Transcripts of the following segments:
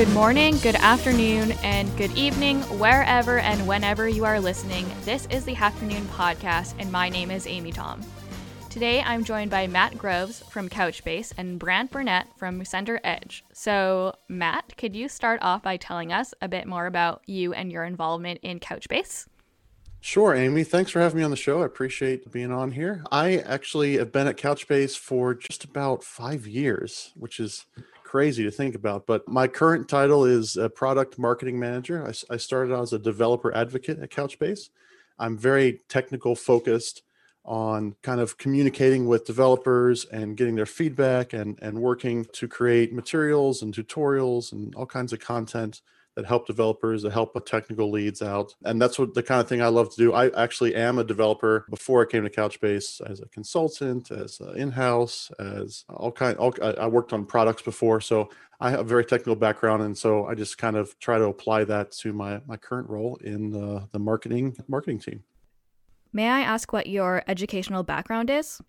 Good morning, good afternoon, and good evening, wherever and whenever you are listening. This is the Hacker Noon Podcast, and my name is Amy Tom. Today, I'm joined by Matt Groves from Couchbase and Brant Burnett from CenterEdge. So, Matt, could you start off by telling us a bit more about you and your involvement in Couchbase? Sure, Amy. Thanks for having me on the show. I appreciate being on here. I actually have been at Couchbase for just about five years, which is crazy to think about. But my current title is a product marketing manager. I, I started out as a developer advocate at Couchbase. I'm very technical focused on kind of communicating with developers and getting their feedback and, and working to create materials and tutorials and all kinds of content that help developers, that help with technical leads out. And that's what the kind of thing I love to do. I actually am a developer before I came to Couchbase as a consultant, as in-house, as all kind. All, I worked on products before, so I have a very technical background, and so I just kind of try to apply that to my my current role in the, the marketing marketing team. May I ask what your educational background is?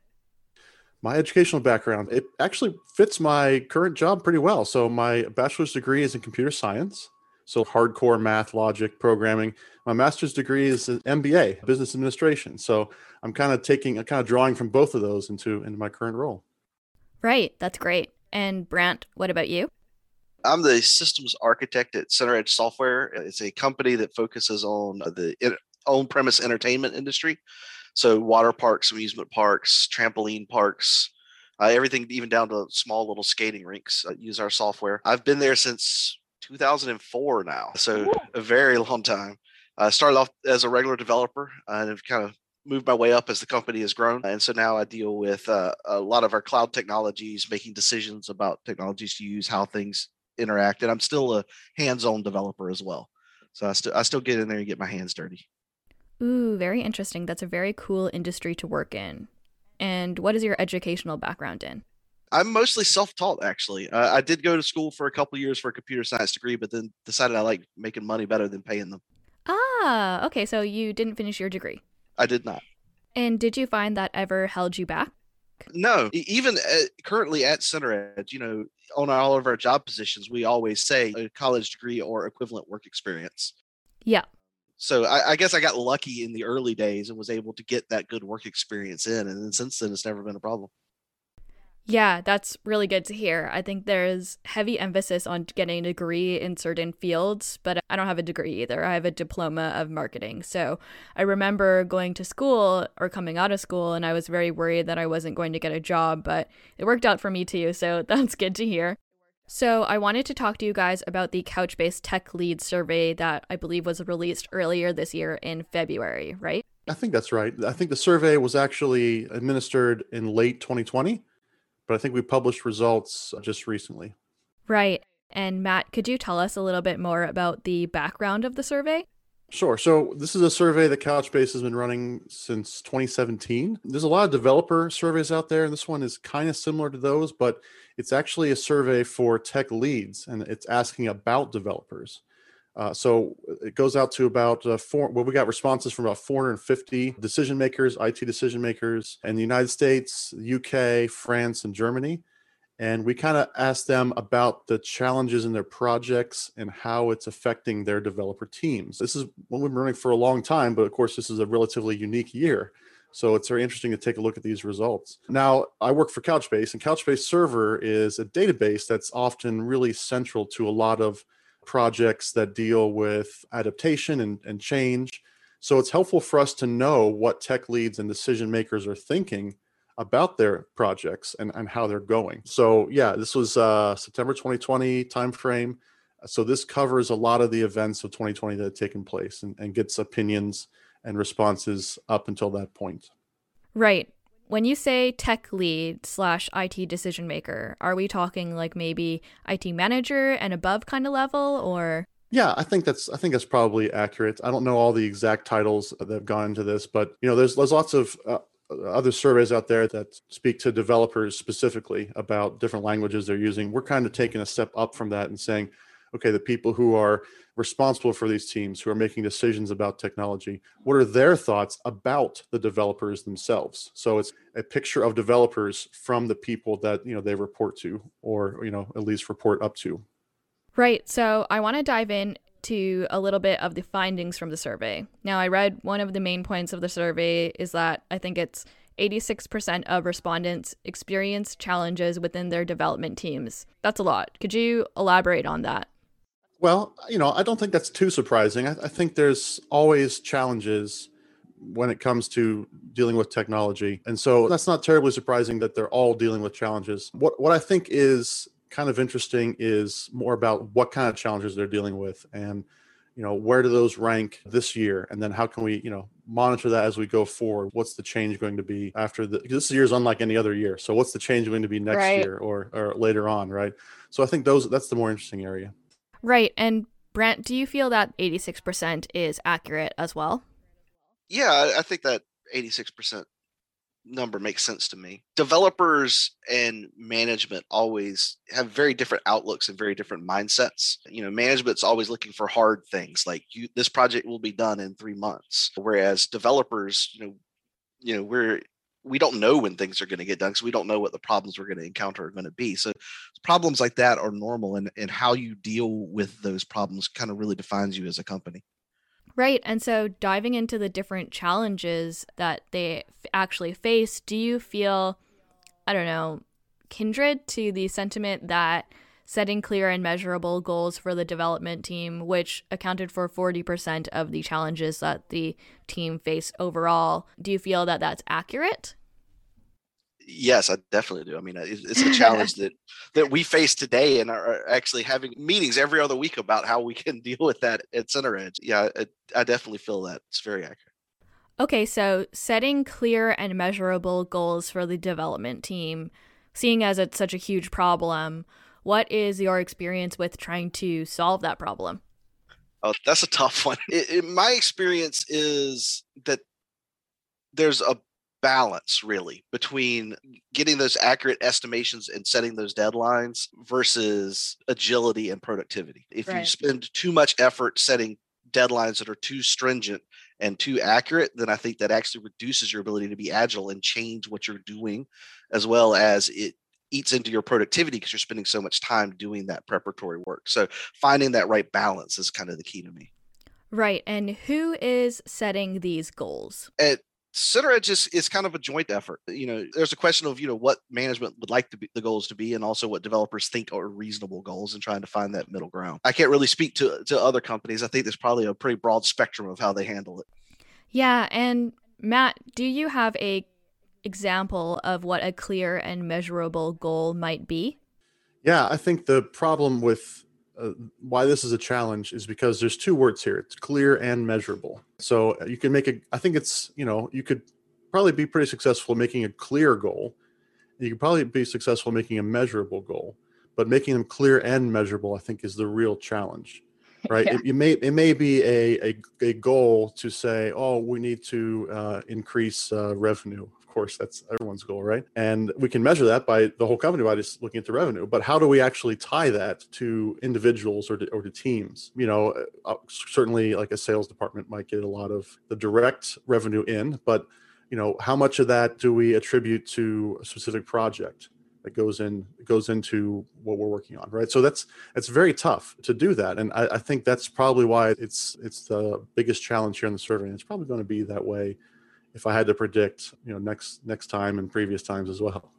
my educational background it actually fits my current job pretty well so my bachelor's degree is in computer science so hardcore math, logic, programming. My master's degree is an MBA, business administration. So I'm kind of taking, I'm kind of drawing from both of those into into my current role. Right, that's great. And Brant, what about you? I'm the systems architect at CenterEdge Software. It's a company that focuses on the on-premise entertainment industry. So water parks, amusement parks, trampoline parks, uh, everything even down to small little skating rinks uh, use our software. I've been there since 2004 now, so a very long time. I started off as a regular developer and have kind of moved my way up as the company has grown. And so now I deal with uh, a lot of our cloud technologies, making decisions about technologies to use, how things interact. And I'm still a hands-on developer as well. So I still I still get in there and get my hands dirty. Ooh, very interesting. That's a very cool industry to work in. And what is your educational background in? I'm mostly self-taught, actually. Uh, I did go to school for a couple years for a computer science degree, but then decided I like making money better than paying them. Ah, okay. So you didn't finish your degree. I did not. And did you find that ever held you back? No, even at, currently at CenterEdge, you know, on all of our job positions, we always say a college degree or equivalent work experience. Yeah. So I, I, guess I got lucky in the early days and was able to get that good work experience in, and then since then it's never been a problem. Yeah, that's really good to hear. I think there's heavy emphasis on getting a degree in certain fields, but I don't have a degree either. I have a diploma of marketing. So I remember going to school or coming out of school, and I was very worried that I wasn't going to get a job, but it worked out for me too. So that's good to hear. So, I wanted to talk to you guys about the Couchbase Tech Lead survey that I believe was released earlier this year in February, right? I think that's right. I think the survey was actually administered in late 2020 but I think we published results uh, just recently. Right. And Matt, could you tell us a little bit more about the background of the survey? Sure. So this is a survey that Couchbase has been running since 2017. There's a lot of developer surveys out there, and this one is kind of similar to those, but it's actually a survey for tech leads, and it's asking about developers. Uh, so it goes out to about uh, four. Well, we got responses from about 450 decision makers, IT decision makers, in the United States, UK, France, and Germany. And we kind of asked them about the challenges in their projects and how it's affecting their developer teams. This is one we've been running for a long time, but of course, this is a relatively unique year. So it's very interesting to take a look at these results. Now, I work for Couchbase, and Couchbase Server is a database that's often really central to a lot of projects that deal with adaptation and, and change. So it's helpful for us to know what tech leads and decision makers are thinking about their projects and, and how they're going. So yeah, this was uh, September 2020 timeframe. So this covers a lot of the events of 2020 that have taken place and, and gets opinions and responses up until that point. Right when you say tech lead slash IT decision maker, are we talking like maybe IT manager and above kind of level or? Yeah, I think that's I think that's probably accurate. I don't know all the exact titles that have gone into this, but you know, there's there's lots of uh, other surveys out there that speak to developers specifically about different languages they're using. We're kind of taking a step up from that and saying, okay, the people who are responsible for these teams, who are making decisions about technology, what are their thoughts about the developers themselves? So it's a picture of developers from the people that you know they report to, or you know at least report up to. Right. So I want to dive in to a little bit of the findings from the survey. Now, I read one of the main points of the survey is that I think it's 86% of respondents experience challenges within their development teams. That's a lot. Could you elaborate on that? Well, you know, I don't think that's too surprising. I, I think there's always challenges when it comes to dealing with technology. And so that's not terribly surprising that they're all dealing with challenges. What what I think is kind of interesting is more about what kind of challenges they're dealing with and you know where do those rank this year and then how can we you know monitor that as we go forward what's the change going to be after the this year is unlike any other year so what's the change going to be next right. year or or later on right so i think those that's the more interesting area right and brent do you feel that 86% is accurate as well yeah i think that 86% number makes sense to me. Developers and management always have very different outlooks and very different mindsets. You know, management's always looking for hard things like you this project will be done in 3 months. Whereas developers, you know, you know, we're we don't know when things are going to get done because we don't know what the problems we're going to encounter are going to be. So problems like that are normal and, and how you deal with those problems kind of really defines you as a company. Right. And so diving into the different challenges that they f- actually face, do you feel, I don't know, kindred to the sentiment that setting clear and measurable goals for the development team, which accounted for 40% of the challenges that the team faced overall, do you feel that that's accurate? Yes, I definitely do. I mean, it's a challenge that that we face today, and are actually having meetings every other week about how we can deal with that at CenterEdge. Yeah, I, I definitely feel that it's very accurate. Okay, so setting clear and measurable goals for the development team, seeing as it's such a huge problem, what is your experience with trying to solve that problem? Oh, that's a tough one. It, it, my experience is that there's a balance really between getting those accurate estimations and setting those deadlines versus agility and productivity. If right. you spend too much effort setting deadlines that are too stringent and too accurate, then I think that actually reduces your ability to be agile and change what you're doing, as well as it eats into your productivity because you're spending so much time doing that preparatory work. So finding that right balance is kind of the key to me. Right. And who is setting these goals? At CenterEdge is, is kind of a joint effort. You know, there's a question of, you know, what management would like to be, the goals to be and also what developers think are reasonable goals and trying to find that middle ground. I can't really speak to, to other companies. I think there's probably a pretty broad spectrum of how they handle it. Yeah. And Matt, do you have a example of what a clear and measurable goal might be? Yeah, I think the problem with uh, why this is a challenge is because there's two words here it's clear and measurable so uh, you can make a i think it's you know you could probably be pretty successful making a clear goal you could probably be successful making a measurable goal but making them clear and measurable i think is the real challenge right yeah. it, it, may it may be a, a, a goal to say oh we need to uh, increase uh, revenue course that's everyone's goal right? And we can measure that by the whole company by just looking at the revenue. But how do we actually tie that to individuals or to, or to teams? You know uh, uh, certainly like a sales department might get a lot of the direct revenue in but you know how much of that do we attribute to a specific project that goes in goes into what we're working on right? So that's it's very tough to do that. And I, I, think that's probably why it's it's the biggest challenge here in the survey. And it's probably going to be that way if I had to predict, you know, next next time and previous times as well.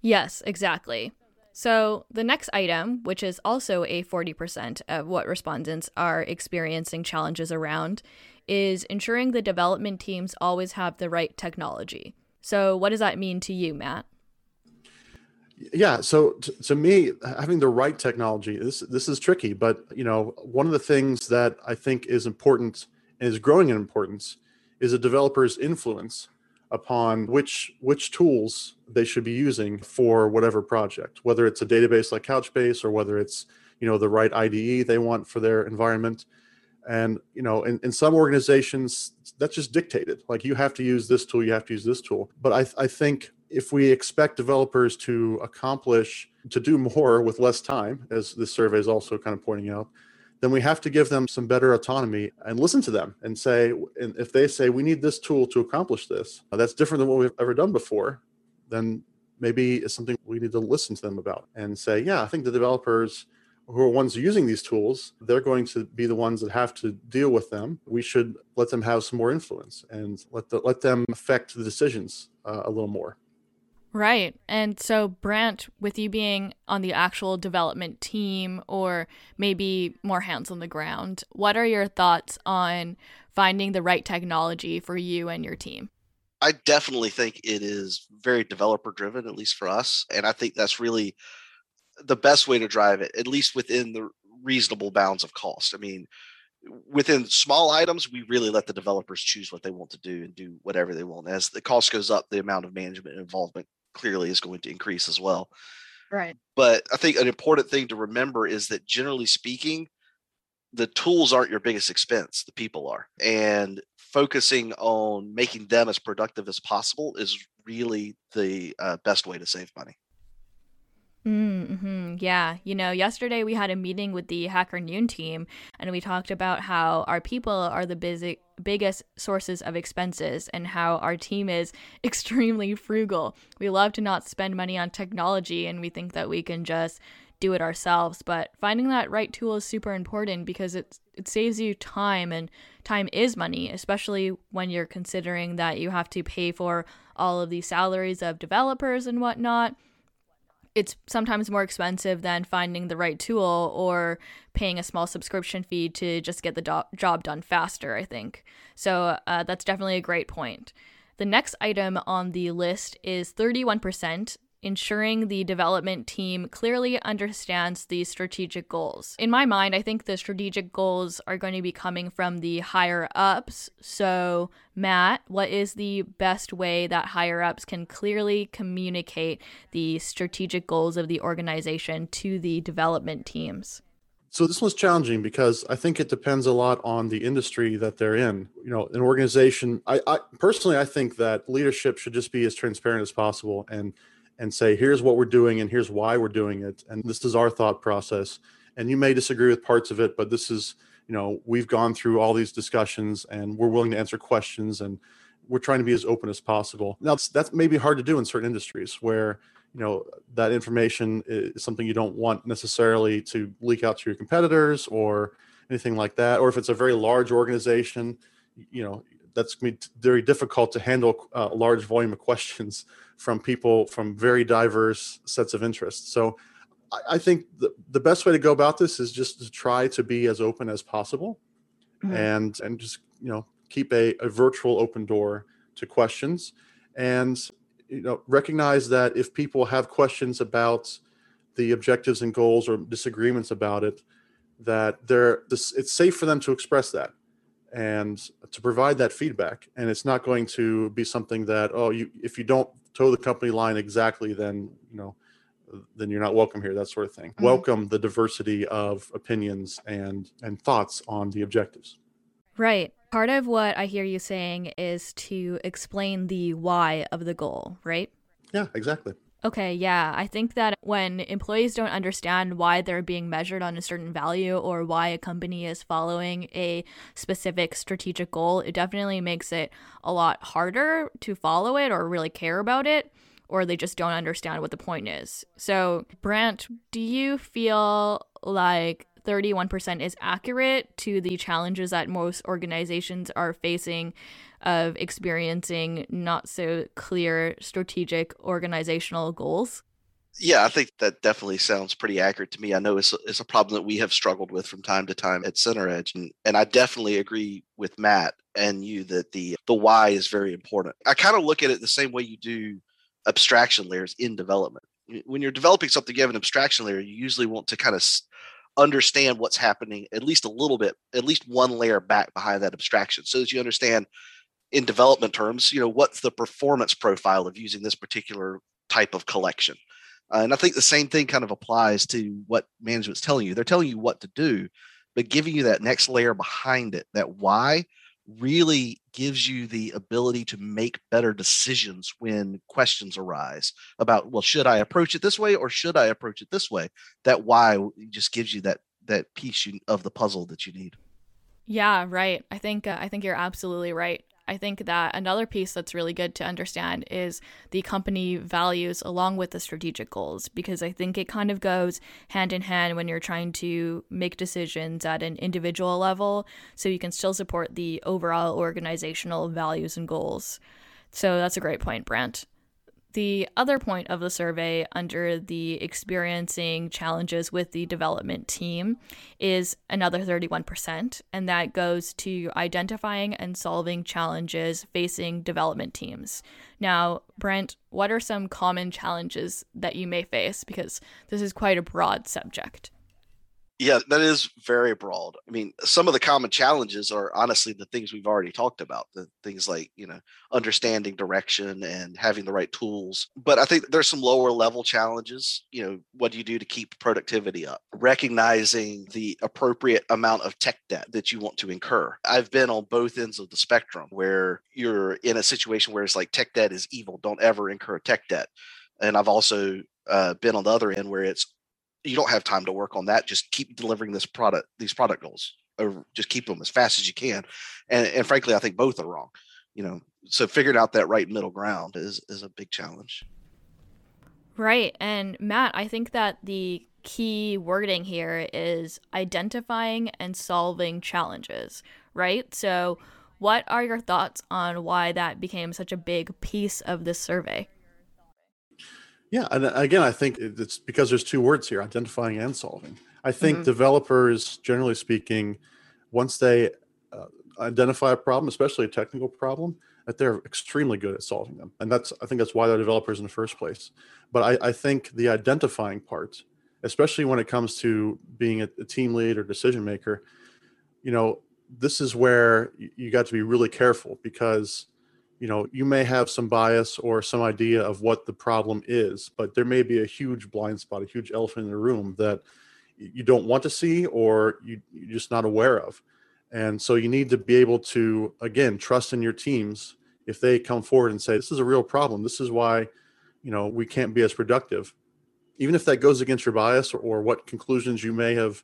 Yes, exactly. So, the next item, which is also a 40% of what respondents are experiencing challenges around, is ensuring the development teams always have the right technology. So, what does that mean to you, Matt? Yeah, so t- to me, having the right technology this this is tricky, but you know, one of the things that I think is important and is growing in importance is a developer's influence upon which which tools they should be using for whatever project whether it's a database like couchbase or whether it's you know the right ide they want for their environment. And you know in, in some organizations that's just dictated. Like you have to use this tool you have to use this tool. But i, I think if we expect developers to accomplish to do more with less time as this survey is also kind of pointing out then we have to give them some better autonomy and listen to them and say, and if they say we need this tool to accomplish this, uh, that's different than what we've ever done before, then maybe it's something we need to listen to them about and say, yeah, I think the developers who are ones using these tools, they're going to be the ones that have to deal with them. We should let them have some more influence and let the, let them affect the decisions uh, a little more. Right. And so, Brant, with you being on the actual development team or maybe more hands on the ground, what are your thoughts on finding the right technology for you and your team? I definitely think it is very developer driven, at least for us. And I think that's really the best way to drive it, at least within the reasonable bounds of cost. I mean, within small items, we really let the developers choose what they want to do and do whatever they want. As the cost goes up, the amount of management involvement clearly is going to increase as well. Right. But I think an important thing to remember is that generally speaking, the tools aren't your biggest expense, the people are. And focusing on making them as productive as possible is really the uh, best way to save money. Mm-hmm. Yeah. You know, yesterday we had a meeting with the Hacker Noon team and we talked about how our people are the busy, biggest sources of expenses and how our team is extremely frugal. We love to not spend money on technology and we think that we can just do it ourselves. But finding that right tool is super important because it, it saves you time and time is money, especially when you're considering that you have to pay for all of the salaries of developers and whatnot it's sometimes more expensive than finding the right tool or paying a small subscription fee to just get the do- job done faster, I think. So uh, that's definitely a great point. The next item on the list is 31% ensuring the development team clearly understands the strategic goals. In my mind, I think the strategic goals are going to be coming from the higher ups. So, Matt, what is the best way that higher ups can clearly communicate the strategic goals of the organization to the development teams? So this one's challenging because I think it depends a lot on the industry that they're in. You know, an organization. I, I personally, I think that leadership should just be as transparent as possible and and say, here's what we're doing and here's why we're doing it. And this is our thought process. And you may disagree with parts of it, but this is, you know, we've gone through all these discussions and we're willing to answer questions and we're trying to be as open as possible. Now, that's, that's maybe hard to do in certain industries where, you know, that information is something you don't want necessarily to leak out to your competitors or anything like that. Or if it's a very large organization, you know, that's going to be very difficult to handle uh, a large volume of questions from people from very diverse sets of interests. So I, I think the, the best way to go about this is just to try to be as open as possible mm-hmm. and and just you know keep a, a virtual open door to questions and you know recognize that if people have questions about the objectives and goals or disagreements about it that they're this, it's safe for them to express that and to provide that feedback. And it's not going to be something that oh you if you don't toe the company line exactly then you know then you're not welcome here that sort of thing. Mm-hmm. welcome the diversity of opinions and and thoughts on the objectives. Right. Part of what i hear you saying is to explain the why of the goal right? Yeah exactly Okay, yeah. I think that when employees don't understand why they're being measured on a certain value or why a company is following a specific strategic goal, it definitely makes it a lot harder to follow it or really care about it, or they just don't understand what the point is. So, Brant, do you feel like 31% is accurate to the challenges that most organizations are facing of experiencing not so clear strategic organizational goals? Yeah, I think that definitely sounds pretty accurate to me. I know it's it's a problem that we have struggled with from time to time at CenterEdge, and and I definitely agree with Matt and you that the the why is very important. I kind of look at it the same way you do abstraction layers in development. When you're developing something, you have an abstraction layer. You usually want to kind of understand what's happening at least a little bit, at least one layer back behind that abstraction, so that you understand in development terms, you know, what's the performance profile of using this particular type of collection? Uh, and I think the same thing kind of applies to what management's telling you. They're telling you what to do, but giving you that next layer behind it, that why really gives you the ability to make better decisions when questions arise about, well, should I approach it this way or should I approach it this way? That why just gives you that that piece of the puzzle that you need. Yeah, right. I think uh, I think you're absolutely right. I think that another piece that's really good to understand is the company values along with the strategic goals, because I think it kind of goes hand in hand when you're trying to make decisions at an individual level so you can still support the overall organizational values and goals. So that's a great point, Brant. The other point of the survey under the experiencing challenges with the development team is another 31%, and that goes to identifying and solving challenges facing development teams. Now, Brent, what are some common challenges that you may face? Because this is quite a broad subject. Yeah, that is very broad. I mean, some of the common challenges are honestly the things we've already talked about, the things like, you know, understanding direction and having the right tools. But I think there's some lower level challenges. You know, what do you do to keep productivity up? Recognizing the appropriate amount of tech debt that you want to incur. I've been on both ends of the spectrum where you're in a situation where it's like tech debt is evil, don't ever incur tech debt. And I've also uh, been on the other end where it's you don't have time to work on that. Just keep delivering this product, these product goals, or just keep them as fast as you can. And, and frankly, I think both are wrong. You know, so figuring out that right middle ground is is a big challenge. Right. And Matt, I think that the key wording here is identifying and solving challenges, right? So, what are your thoughts on why that became such a big piece of this survey? Yeah, and uh, again, I think it's because there's two words here: identifying and solving. I think mm-hmm. developers, generally speaking, once they uh, identify a problem, especially a technical problem, that they're extremely good at solving them, and that's I think that's why they're developers in the first place. But I, I think the identifying part, especially when it comes to being a, a team lead or decision maker, you know, this is where you got to be really careful because you know you may have some bias or some idea of what the problem is but there may be a huge blind spot a huge elephant in the room that you don't want to see or you, you're just not aware of. And so you need to be able to again trust in your teams. If they come forward and say this is a real problem. This is why you know we can't be as productive even if that goes against your bias or, or what conclusions you may have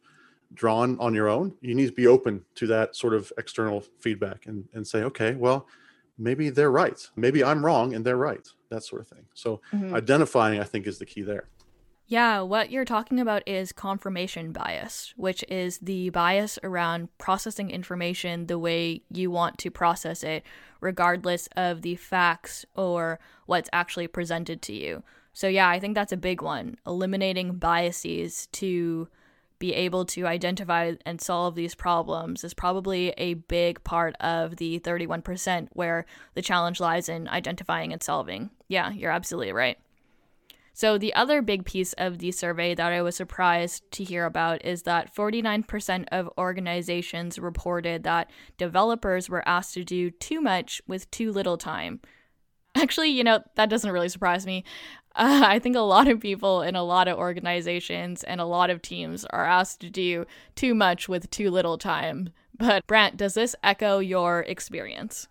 drawn on your own you need to be open to that sort of external feedback and, and say okay well maybe they're right. Maybe I'm wrong and they're right. That sort of thing. So mm-hmm. identifying, I think, is the key there. Yeah, what you're talking about is confirmation bias, which is the bias around processing information the way you want to process it, regardless of the facts or what's actually presented to you. So, yeah, I think that's a big one. Eliminating biases to be able to identify and solve these problems is probably a big part of the 31% where the challenge lies in identifying and solving. Yeah, you're absolutely right. So, the other big piece of the survey that I was surprised to hear about is that 49% of organizations reported that developers were asked to do too much with too little time. Actually, you know, that doesn't really surprise me. Uh, I think a lot of people in a lot of organizations and a lot of teams are asked to do too much with too little time. But Brant, does this echo your experience?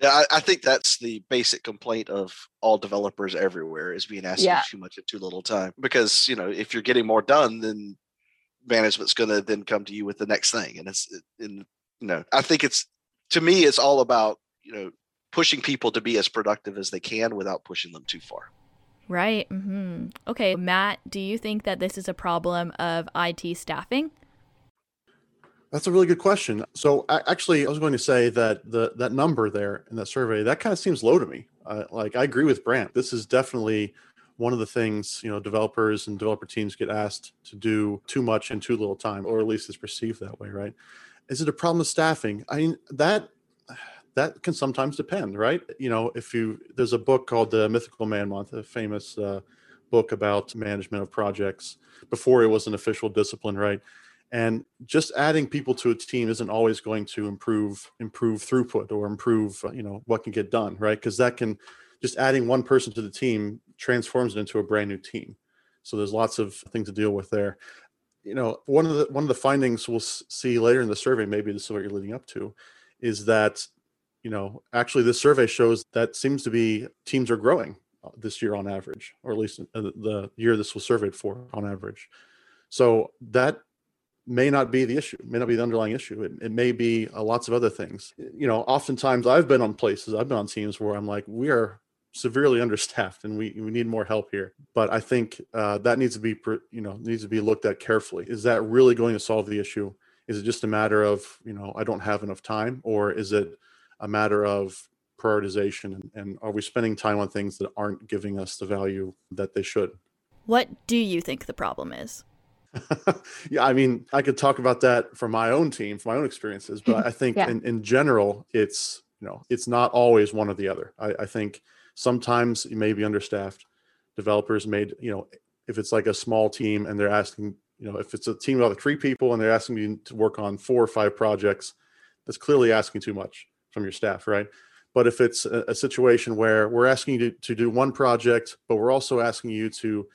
Yeah, I, I think that's the basic complaint of all developers everywhere is being asked yeah. to do too much at too little time. Because you know, if you're getting more done, then management's going to then come to you with the next thing, and it's in you know, I think it's to me, it's all about you know pushing people to be as productive as they can without pushing them too far. Right. Mm-hmm. Okay, Matt, do you think that this is a problem of IT staffing? That's a really good question. So, actually, I was going to say that the that number there in that survey that kind of seems low to me. Uh, like, I agree with Brant. This is definitely one of the things you know developers and developer teams get asked to do too much in too little time, or at least it's perceived that way, right? Is it a problem of staffing? I mean, that that can sometimes depend, right? You know, if you there's a book called the Mythical Man Month, a famous uh, book about management of projects before it was an official discipline, right? And just adding people to a team isn't always going to improve improve throughput or improve you know what can get done, right? Because that can just adding one person to the team transforms it into a brand new team. So there's lots of things to deal with there. You know, one of the one of the findings we'll see later in the survey, maybe this is what you're leading up to, is that you know, actually, this survey shows that seems to be teams are growing uh, this year on average, or at least uh, the year this was surveyed for on average. So that may not be the issue, may not be the underlying issue. It, it may be uh, lots of other things. You know, oftentimes I've been on places, I've been on teams where I'm like, we are severely understaffed and we, we need more help here. But I think uh, that needs to be, you know, needs to be looked at carefully. Is that really going to solve the issue? Is it just a matter of, you know, I don't have enough time or is it a matter of prioritization and, and are we spending time on things that aren't giving us the value that they should? What do you think the problem is? yeah, I mean, I could talk about that for my own team, from my own experiences, but I think yeah. in, in general, it's you know, it's not always one or the other. I, I think sometimes you may be understaffed. Developers made, you know, if it's like a small team and they're asking, you know, if it's a team of three people and they're asking me to work on four or five projects, that's clearly asking too much from your staff, right? But if it's a, a situation where we're asking you to, to do one project, but we're also asking you to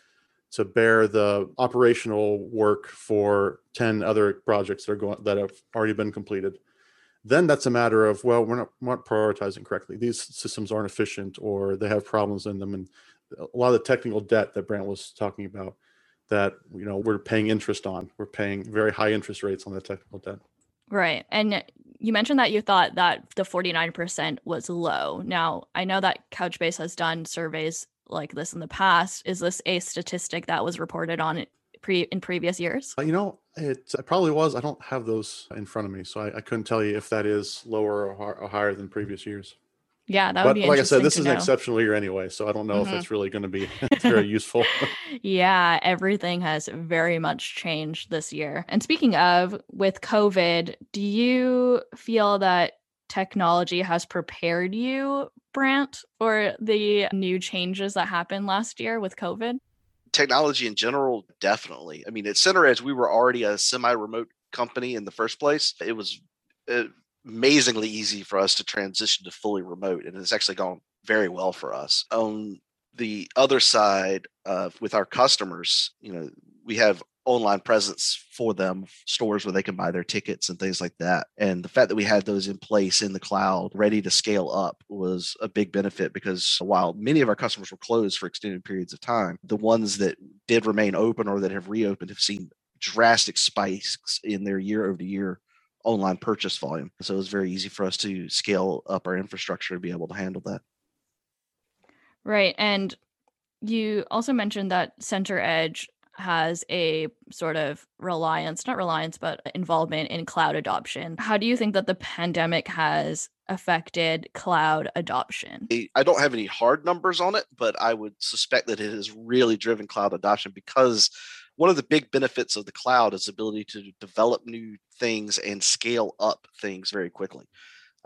to bear the operational work for 10 other projects that are going that have already been completed then that's a matter of well we're not, we're not prioritizing correctly. These systems aren't efficient or they have problems in them. And a lot of the technical debt that brant was talking about that you know we're paying interest on we're paying very high interest rates on the technical debt right and you mentioned that you thought that the 49% was low now i know that couchbase has done surveys like this in the past. Is this a statistic that was reported on pre in previous years? Uh, you know, it, probably was. I don't have those in front of me, so I, I couldn't tell you if that is lower or, or higher than previous years. Yeah, that would but be. Like I said, this is know. an exceptional year anyway, so I don't know mm-hmm. if it's really going to be very useful. yeah, everything has very much changed this year. And speaking of, with COVID, do you feel that technology has prepared you, Brant, for the new changes that happened last year with COVID? Technology in general, definitely. I mean, at Center CenterEdge, we were already a semi remote company in the first place. It was uh, amazingly easy for us to transition to fully remote, and it's actually gone very well for us. On the other side, uh, with our customers, you know, we have online presence for them, stores where they can buy their tickets and things like that. And the fact that we had those in place in the cloud, ready to scale up, was a big benefit because while many of our customers were closed for extended periods of time, the ones that did remain open or that have reopened have seen drastic spikes in their year over year online purchase volume. So it was very easy for us to scale up our infrastructure to be able to handle that. Right. And you also mentioned that CenterEdge has a sort of reliance, not reliance, but involvement in cloud adoption. How do you think that the pandemic has affected cloud adoption? I don't have any hard numbers on it, but I would suspect that it has really driven cloud adoption because one of the big benefits of the cloud is the ability to develop new things and scale up things very quickly.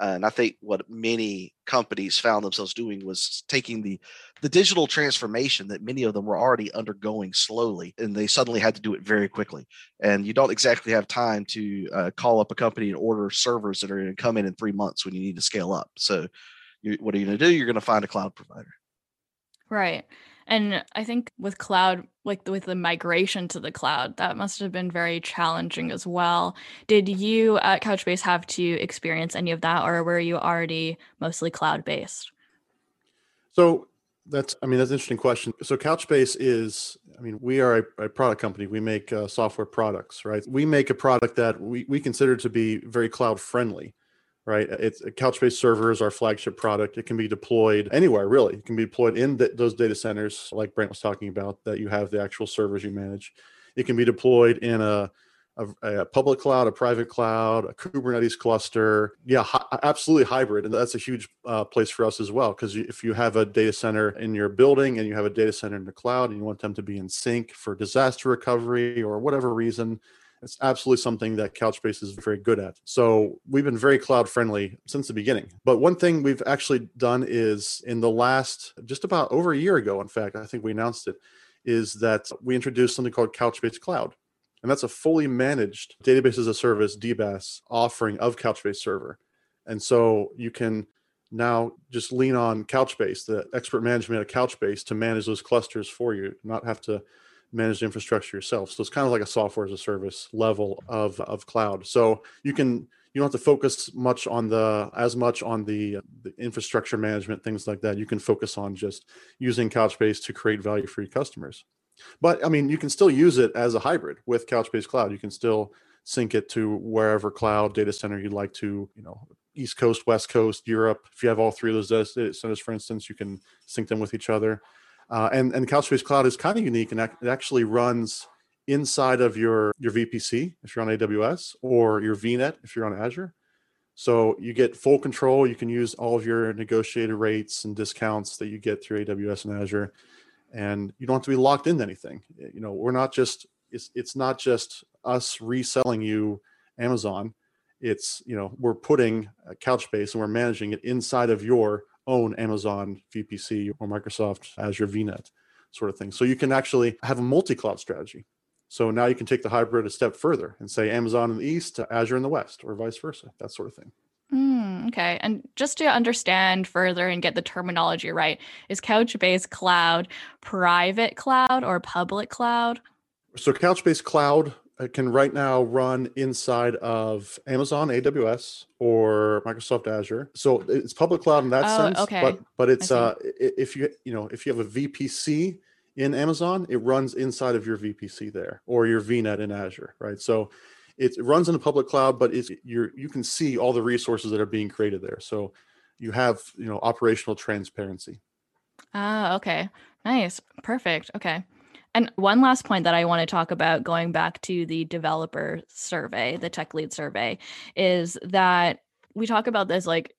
Uh, and I think what many companies found themselves doing was taking the the digital transformation that many of them were already undergoing slowly, and they suddenly had to do it very quickly. And you don't exactly have time to uh, call up a company and order servers that are going to come in in three months when you need to scale up. So, you, what are you going to do? You're going to find a cloud provider. Right. And I think with cloud, like with the migration to the cloud, that must have been very challenging as well. Did you at Couchbase have to experience any of that, or were you already mostly cloud based? So that's, I mean, that's an interesting question. So Couchbase is, I mean, we are a, a product company. We make uh, software products, right? We make a product that we, we consider to be very cloud friendly right? It's Couchbase server is our flagship product. It can be deployed anywhere, really. It can be deployed in those data centers, like Brant was talking about, that you have the actual servers you manage. It can be deployed in a, a, a public cloud, a private cloud, a Kubernetes cluster. Yeah, hi, absolutely hybrid. And that's a huge uh, place for us as well. Because if you have a data center in your building and you have a data center in the cloud and you want them to be in sync for disaster recovery or whatever reason, it's absolutely something that Couchbase is very good at. So we've been very cloud friendly since the beginning. But one thing we've actually done is in the last, just about over a year ago, in fact, I think we announced it, is that we introduced something called Couchbase Cloud. And that's a fully managed database as a service, DBaaS offering of Couchbase Server. And so you can now just lean on Couchbase, the expert management of Couchbase, to manage those clusters for you, not have to manage the infrastructure yourself. So it's kind of like a software as a service level of, of cloud. So you can you don't have to focus much on the as much on the, the infrastructure management things like that. You can focus on just using Couchbase to create value for your customers. But I mean, you can still use it as a hybrid with Couchbase Cloud. You can still sync it to wherever cloud data center you'd like to, you know, East Coast, West Coast, Europe. If you have all three of those data centers, for instance, you can sync them with each other. Uh, and and Cloud is kind of unique, and it actually runs inside of your your VPC if you're on AWS or your VNet if you're on Azure. So you get full control. You can use all of your negotiated rates and discounts that you get through AWS and Azure, and you don't have to be locked into anything. You know, we're not just it's it's not just us reselling you Amazon. It's you know we're putting Couchbase and we're managing it inside of your own Amazon VPC or Microsoft Azure VNet sort of thing. So you can actually have a multi-cloud strategy. So now you can take the hybrid a step further and say Amazon in the east to Azure in the west, or vice versa, that sort of thing. Mm, okay. And just to understand further and get the terminology right, is Couchbase Cloud private cloud or public cloud? So Couchbase Cloud can right now run inside of Amazon AWS or Microsoft Azure. So it's public cloud in that Oh, sense. okay. But but it's uh if you you know if you have a VPC in Amazon, it runs inside of your VPC there or your VNet in Azure, right? So it runs in the public cloud, but it's you're you can see all the resources that are being created there. So you have you know operational transparency. Ah, okay. Nice. Perfect. Okay. And one last point that I want to talk about going back to the developer survey, the tech lead survey, is that we talk about this like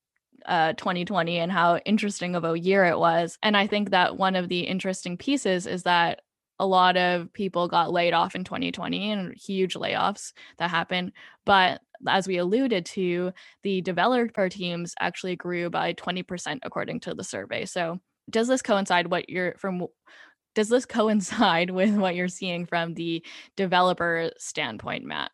uh 2020 and how interesting of a year it was. And I think that one of the interesting pieces is that a lot of people got laid off in 2020 and huge layoffs that happened. But as we alluded to, the developer teams actually grew by 20% according to the survey. So does this coincide what you're from does this coincide with what you're seeing from the developer standpoint matt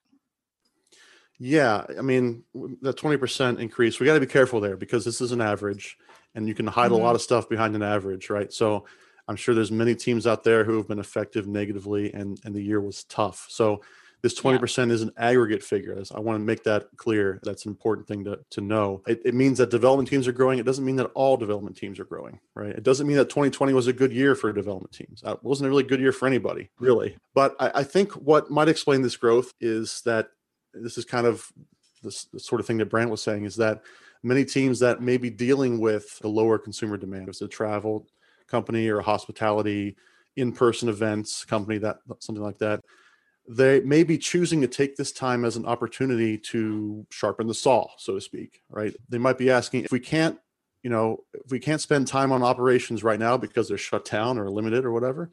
Yeah, I mean the twenty percent increase. We got to be careful there because this is an average, and you can hide a lot mm-hmm. of stuff behind an average, right? So I'm sure there's many teams out there who have been affected negatively, and and the year was tough. So this twenty percent is an aggregate figure. I want to make that clear. That's an important thing to to know. It, it means that development teams are growing. It doesn't mean that all development teams are growing, right? It doesn't mean that 2020 was a good year for development teams. Uh, It wasn't a really good year for anybody, really. But I, I think what might explain this growth is that this is kind of this, the sort of thing that Brant was saying is that many teams that may be dealing with the lower consumer demand, as a travel company or a hospitality, in-person events company, that something like that, they may be choosing to take this time as an opportunity to sharpen the saw, so to speak. Right? They might be asking if we can't, you know, if we can't spend time on operations right now because they're shut down or limited or whatever,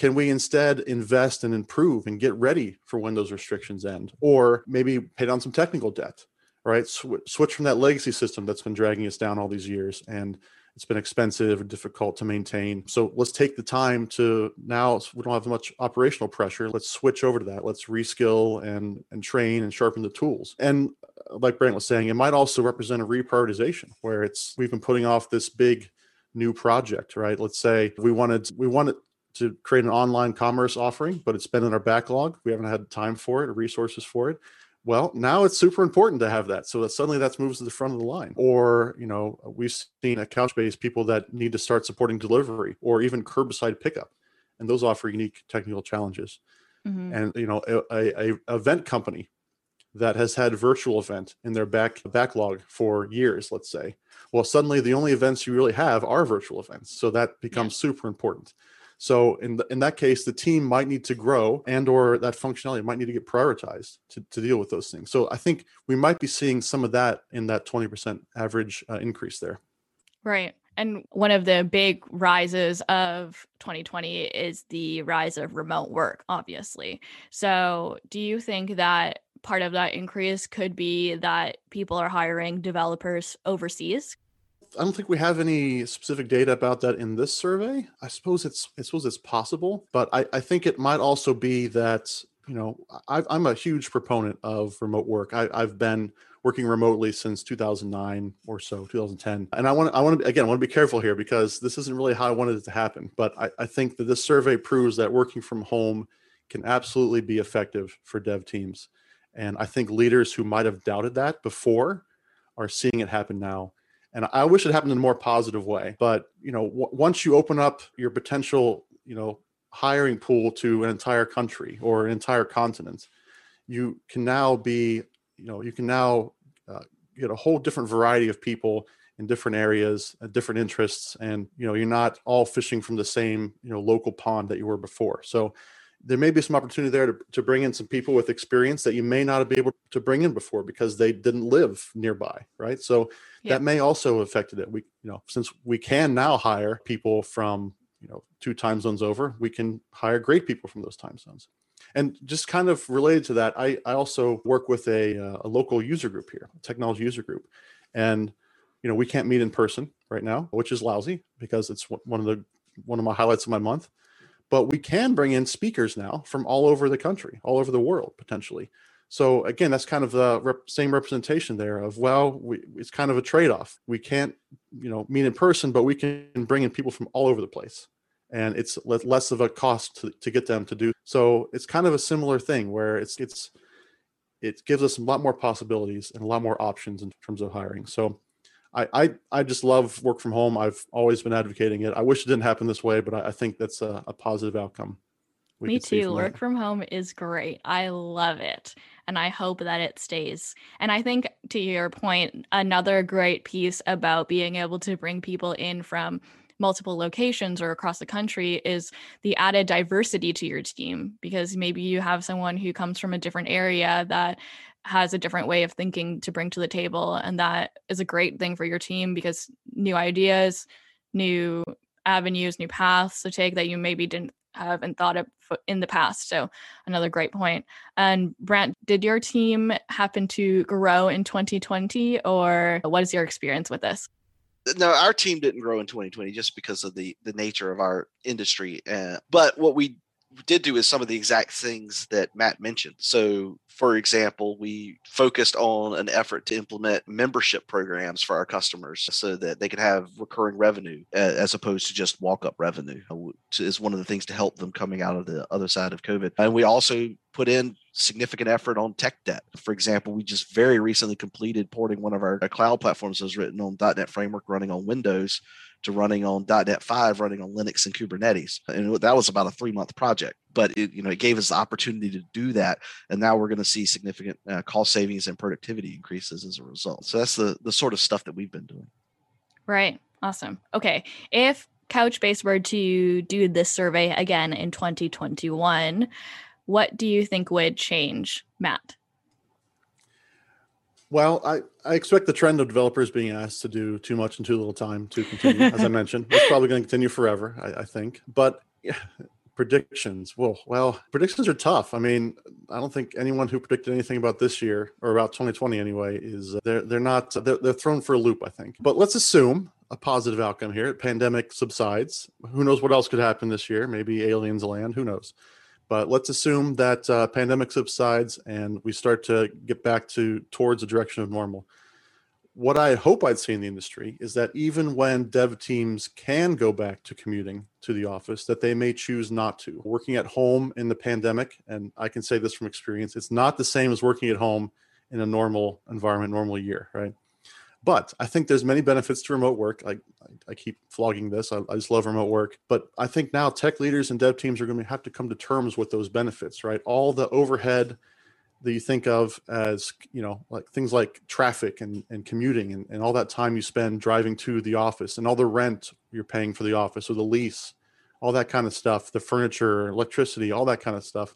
can we instead invest and improve and get ready for when those restrictions end or maybe pay down some technical debt right Sw- switch from that legacy system that's been dragging us down all these years and it's been expensive and difficult to maintain so let's take the time to now we don't have much operational pressure let's switch over to that let's reskill and and train and sharpen the tools and uh, like brant was saying it might also represent a reprioritization where it's we've been putting off this big new project right let's say we wanted we wanted to create an online commerce offering, but it's been in our backlog. We haven't had time for it or resources for it. Well, now it's super important to have that. So that suddenly that moves to the front of the line. Or, you know, we've seen at Couchbase people that need to start supporting delivery or even curbside pickup. And those offer unique technical challenges. Mhm. And, you know, a, a, a event company that has had virtual event in their back backlog for years, let's say. Well, suddenly the only events you really have are virtual events. So that becomes super important. So in th- in that case, the team might need to grow and or that functionality might need to get prioritized to, to deal with those things. So I think we might be seeing some of that in that 20% average uh, increase there. Right. And one of the big rises of 2020 is the rise of remote work, obviously. So, do you think that part of that increase could be that people are hiring developers overseas? I don't think we have any specific data about that in this survey. I suppose it's I suppose it's possible, but I, I think it might also be that you know I, I'm a huge proponent of remote work. I, I've been working remotely since 2009 or so, 2010, and I want to I want to again I want to be careful here because this isn't really how I wanted it to happen. But I, I think that this survey proves that working from home can absolutely be effective for dev teams, and I think leaders who might have doubted that before are seeing it happen now and i wish it happened in a more positive way. But you know w- once you open up your potential you know hiring pool to an entire country or an entire continent you can now be, you know, you can now uh, get a whole different variety of people in different areas, uh, different interests, and you know, you're not all fishing from the same, you know, local pond that you were before. So there may be some opportunity there to, to bring in some people with experience that you may not be able to bring in before because they didn't live nearby right? So yeah. that may also have affected it we you know since we can now hire people from you know two time zones over we can hire great people from those time zones and just kind of related to that i, I also work with a, uh, a local user group here a technology user group and you know we can't meet in person right now which is lousy because it's one of the one of my highlights of my month but we can bring in speakers now from all over the country, all over the world potentially. So again, that's kind of the rep- same representation there of well, we, it's kind of a trade-off. We can't, you know, meet in person, but we can bring in people from all over the place, and it's less of a cost to, to get them to do. So it's kind of a similar thing where it's it's it gives us a lot more possibilities and a lot more options in terms of hiring. So I, I, I just love work from home. I've always been advocating it. I wish it didn't happen this way, but I, I think that's a, a, positive outcome. Me too. Work from home is great. I love it. And I hope that it stays. And I think, to your point, another great piece about being able to bring people in from multiple locations or across the country is the added diversity to your team because maybe you have someone who comes from a different area that has a different way of thinking to bring to the table and that is a great thing for your team because new ideas new avenues new paths to take that you maybe didn't have and thought of in the past so another great point. point and brant did your team happen to grow in 2020 or what is your experience with this no our team didn't grow in 2020 just because of the the nature of our industry uh, but what we did do is some of the exact things that Matt mentioned. So, for example, we focused on an effort to implement membership programs for our customers so that they could have recurring revenue as opposed to just walk up revenue, uh, which is one of the things to help them coming out of the other side of COVID. And we also put in significant effort on tech debt. For example, we just very recently completed porting one of our uh, cloud platforms that was written on .NET framework running on Windows to running on .NET 5, running on Linux and Kubernetes. And that was about a three month project, but it, you know, it gave us the opportunity to do that. And now we're going to see significant uh, cost savings and productivity increases as a result. So that's the, the sort of stuff that we've been doing. Right. Awesome. Okay. If Couchbase were to do this survey again in 2021, what do you think would change, Matt? Well, I, I expect the trend of developers being asked to do too much in too little time to continue. as I mentioned, it's probably going to continue forever, I, I think. But yeah, predictions, well, well, predictions are tough. I mean, I don't think anyone who predicted anything about this year or about 2020 anyway is uh, they're they're not they're, they're thrown for a loop. I think. But let's assume a positive outcome here. Pandemic subsides. Who knows what else could happen this year? Maybe aliens land. Who knows? But let's assume that uh, pandemic subsides and we start to get back to towards the direction of normal. What I hope I'd see in the industry is that even when dev teams can go back to commuting to the office, that they may choose not to. Working at home in the pandemic, and I can say this from experience, it's not the same as working at home in a normal environment, normal year, right? But I think there's many benefits to remote work. I, I keep flogging this. I, I, just love remote work. But I think now tech leaders and dev teams are going to have to come to terms with those benefits, right? All the overhead that you think of as, you know, like things like traffic and, and commuting and, and all that time you spend driving to the office and all the rent you're paying for the office or the lease, all that kind of stuff, the furniture, electricity, all that kind of stuff.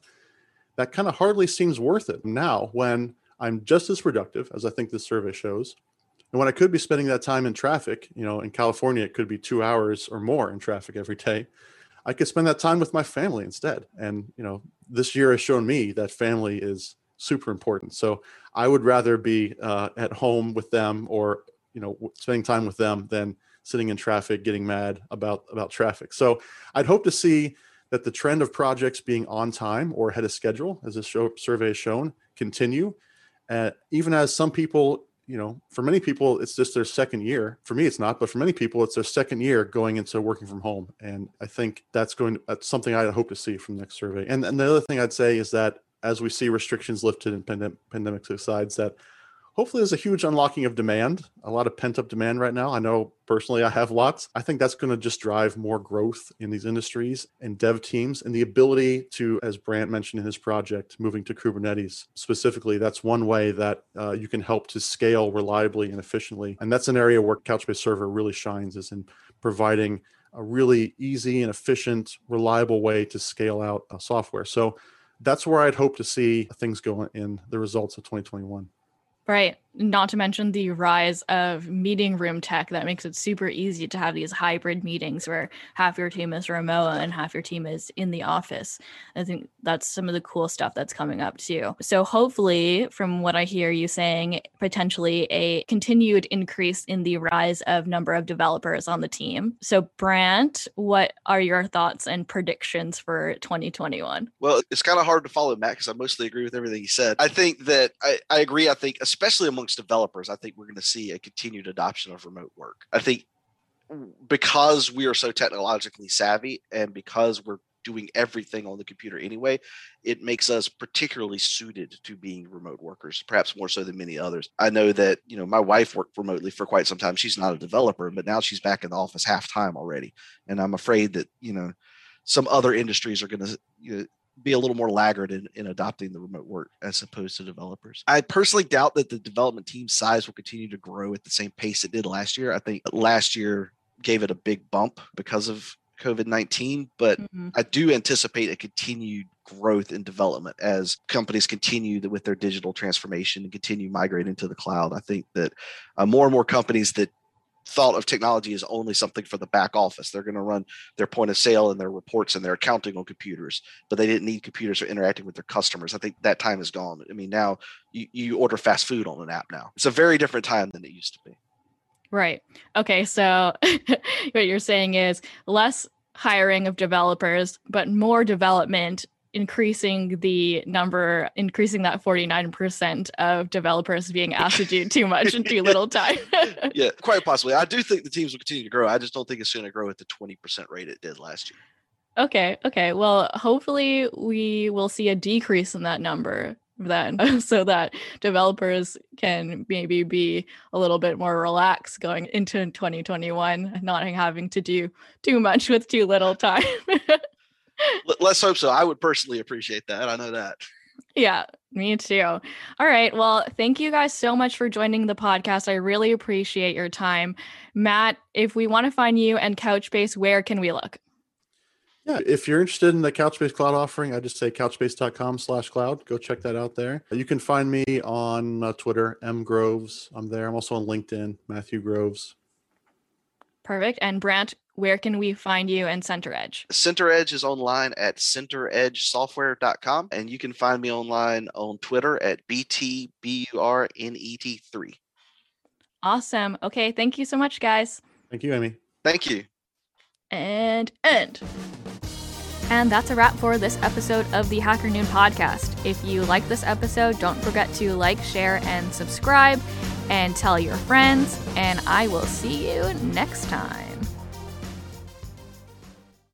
That kind of hardly seems worth it now when I'm just as productive as I think this survey shows and when I could be spending that time in traffic, you know, in California, it could be two hours or more in traffic every day. I could spend that time with my family instead. And, you know, this year has shown me that family is super important. So I would rather be uh, at home with them or, you know, spending time with them than sitting in traffic, getting mad about, about traffic. So I'd hope to see that the trend of projects being on time or ahead of schedule, as this show, survey has shown, continue. Uh, even as some people you know, for many people, it's just their second year. For me, it's not, but for many people, it's their second year going into working from home. And I think that's going to, that's something I hope to see from the next survey. And, and the other thing I'd say is that as we see restrictions lifted and pandem- pandemic subsides, that hopefully there's a huge unlocking of demand, a lot of pent up demand right now. I know personally I have lots. I think that's going to just drive more growth in these industries and dev teams and the ability to, as Brant mentioned in his project, moving to Kubernetes specifically. That's one way that uh, you can help to scale reliably and efficiently. And that's an area where Couchbase Server really shines is in providing a really easy and efficient, reliable way to scale out uh, software. So that's where I'd hope to see things go in the results of 2021. Right. Not to mention the rise of meeting room tech that makes it super easy to have these hybrid meetings where half your team is remote and half your team is in the office. I think that's some of the cool stuff that's coming up too. So, hopefully, from what I hear you saying, potentially a continued increase in the rise of number of developers on the team. So, Brant, what are your thoughts and predictions for 2021? Well, it's kind of hard to follow, Matt, because I mostly agree with everything you said. I think that I, I agree. I think, especially amongst developers, I think we're going to see a continued adoption of remote work. I think because we are so technologically savvy and because we're doing everything on the computer anyway, it makes us particularly suited to being remote workers, perhaps more so than many others. I know that, you know, my wife worked remotely for quite some time. She's not a developer, but now she's back in the office half time already. And I'm afraid that, you know, some other industries are going to you know, be a little more laggard in, in adopting the remote work as opposed to developers. I personally doubt that the development team size will continue to grow at the same pace it did last year. I think last year gave it a big bump because of COVID 19, but mm-hmm. I do anticipate a continued growth in development as companies continue with their digital transformation and continue migrating to the cloud. I think that uh, more and more companies that thought of technology as only something for the back office. They're going to run their point of sale and their reports and their accounting on computers, but they didn't need computers for interacting with their customers. I think that time is gone. I mean, now you, you order fast food on an app now. It's a very different time than it used to be. Right. Okay. So what you're saying is less hiring of developers, but more development increasing the number, increasing that 49% of developers being asked to do too much in too little time. yeah, quite possibly. I do think the teams will continue to grow. I just don't think it's going to grow at the 20% rate it did last year. Okay. Okay. Well, hopefully we will see a decrease in that number then so that developers can maybe be a little bit more relaxed going into 2021 not having to do too much with too little time let's hope so. I would personally appreciate that. I know that. Yeah, me too. All right. Well, thank you guys so much for joining the podcast. I really appreciate your time. Matt, if we want to find you and Couchbase, where can we look? Yeah, if you're interested in the Couchbase cloud offering, I just say couchbase.com slash cloud. Go check that out there. You can find me on uh, Twitter, M Groves. I'm there. I'm also on LinkedIn, Matthew Groves. Perfect. And Brant, where can we find you and CenterEdge? Center Edge is online at centeredgesoftware.com, and you can find me online on Twitter at BTBURNET3. Awesome. Okay. Thank you so much, guys. Thank you, Amy. Thank you. And end. And that's a wrap for this episode of the Hacker Noon podcast. If you like this episode, don't forget to like, share, and subscribe, and tell your friends. And I will see you next time.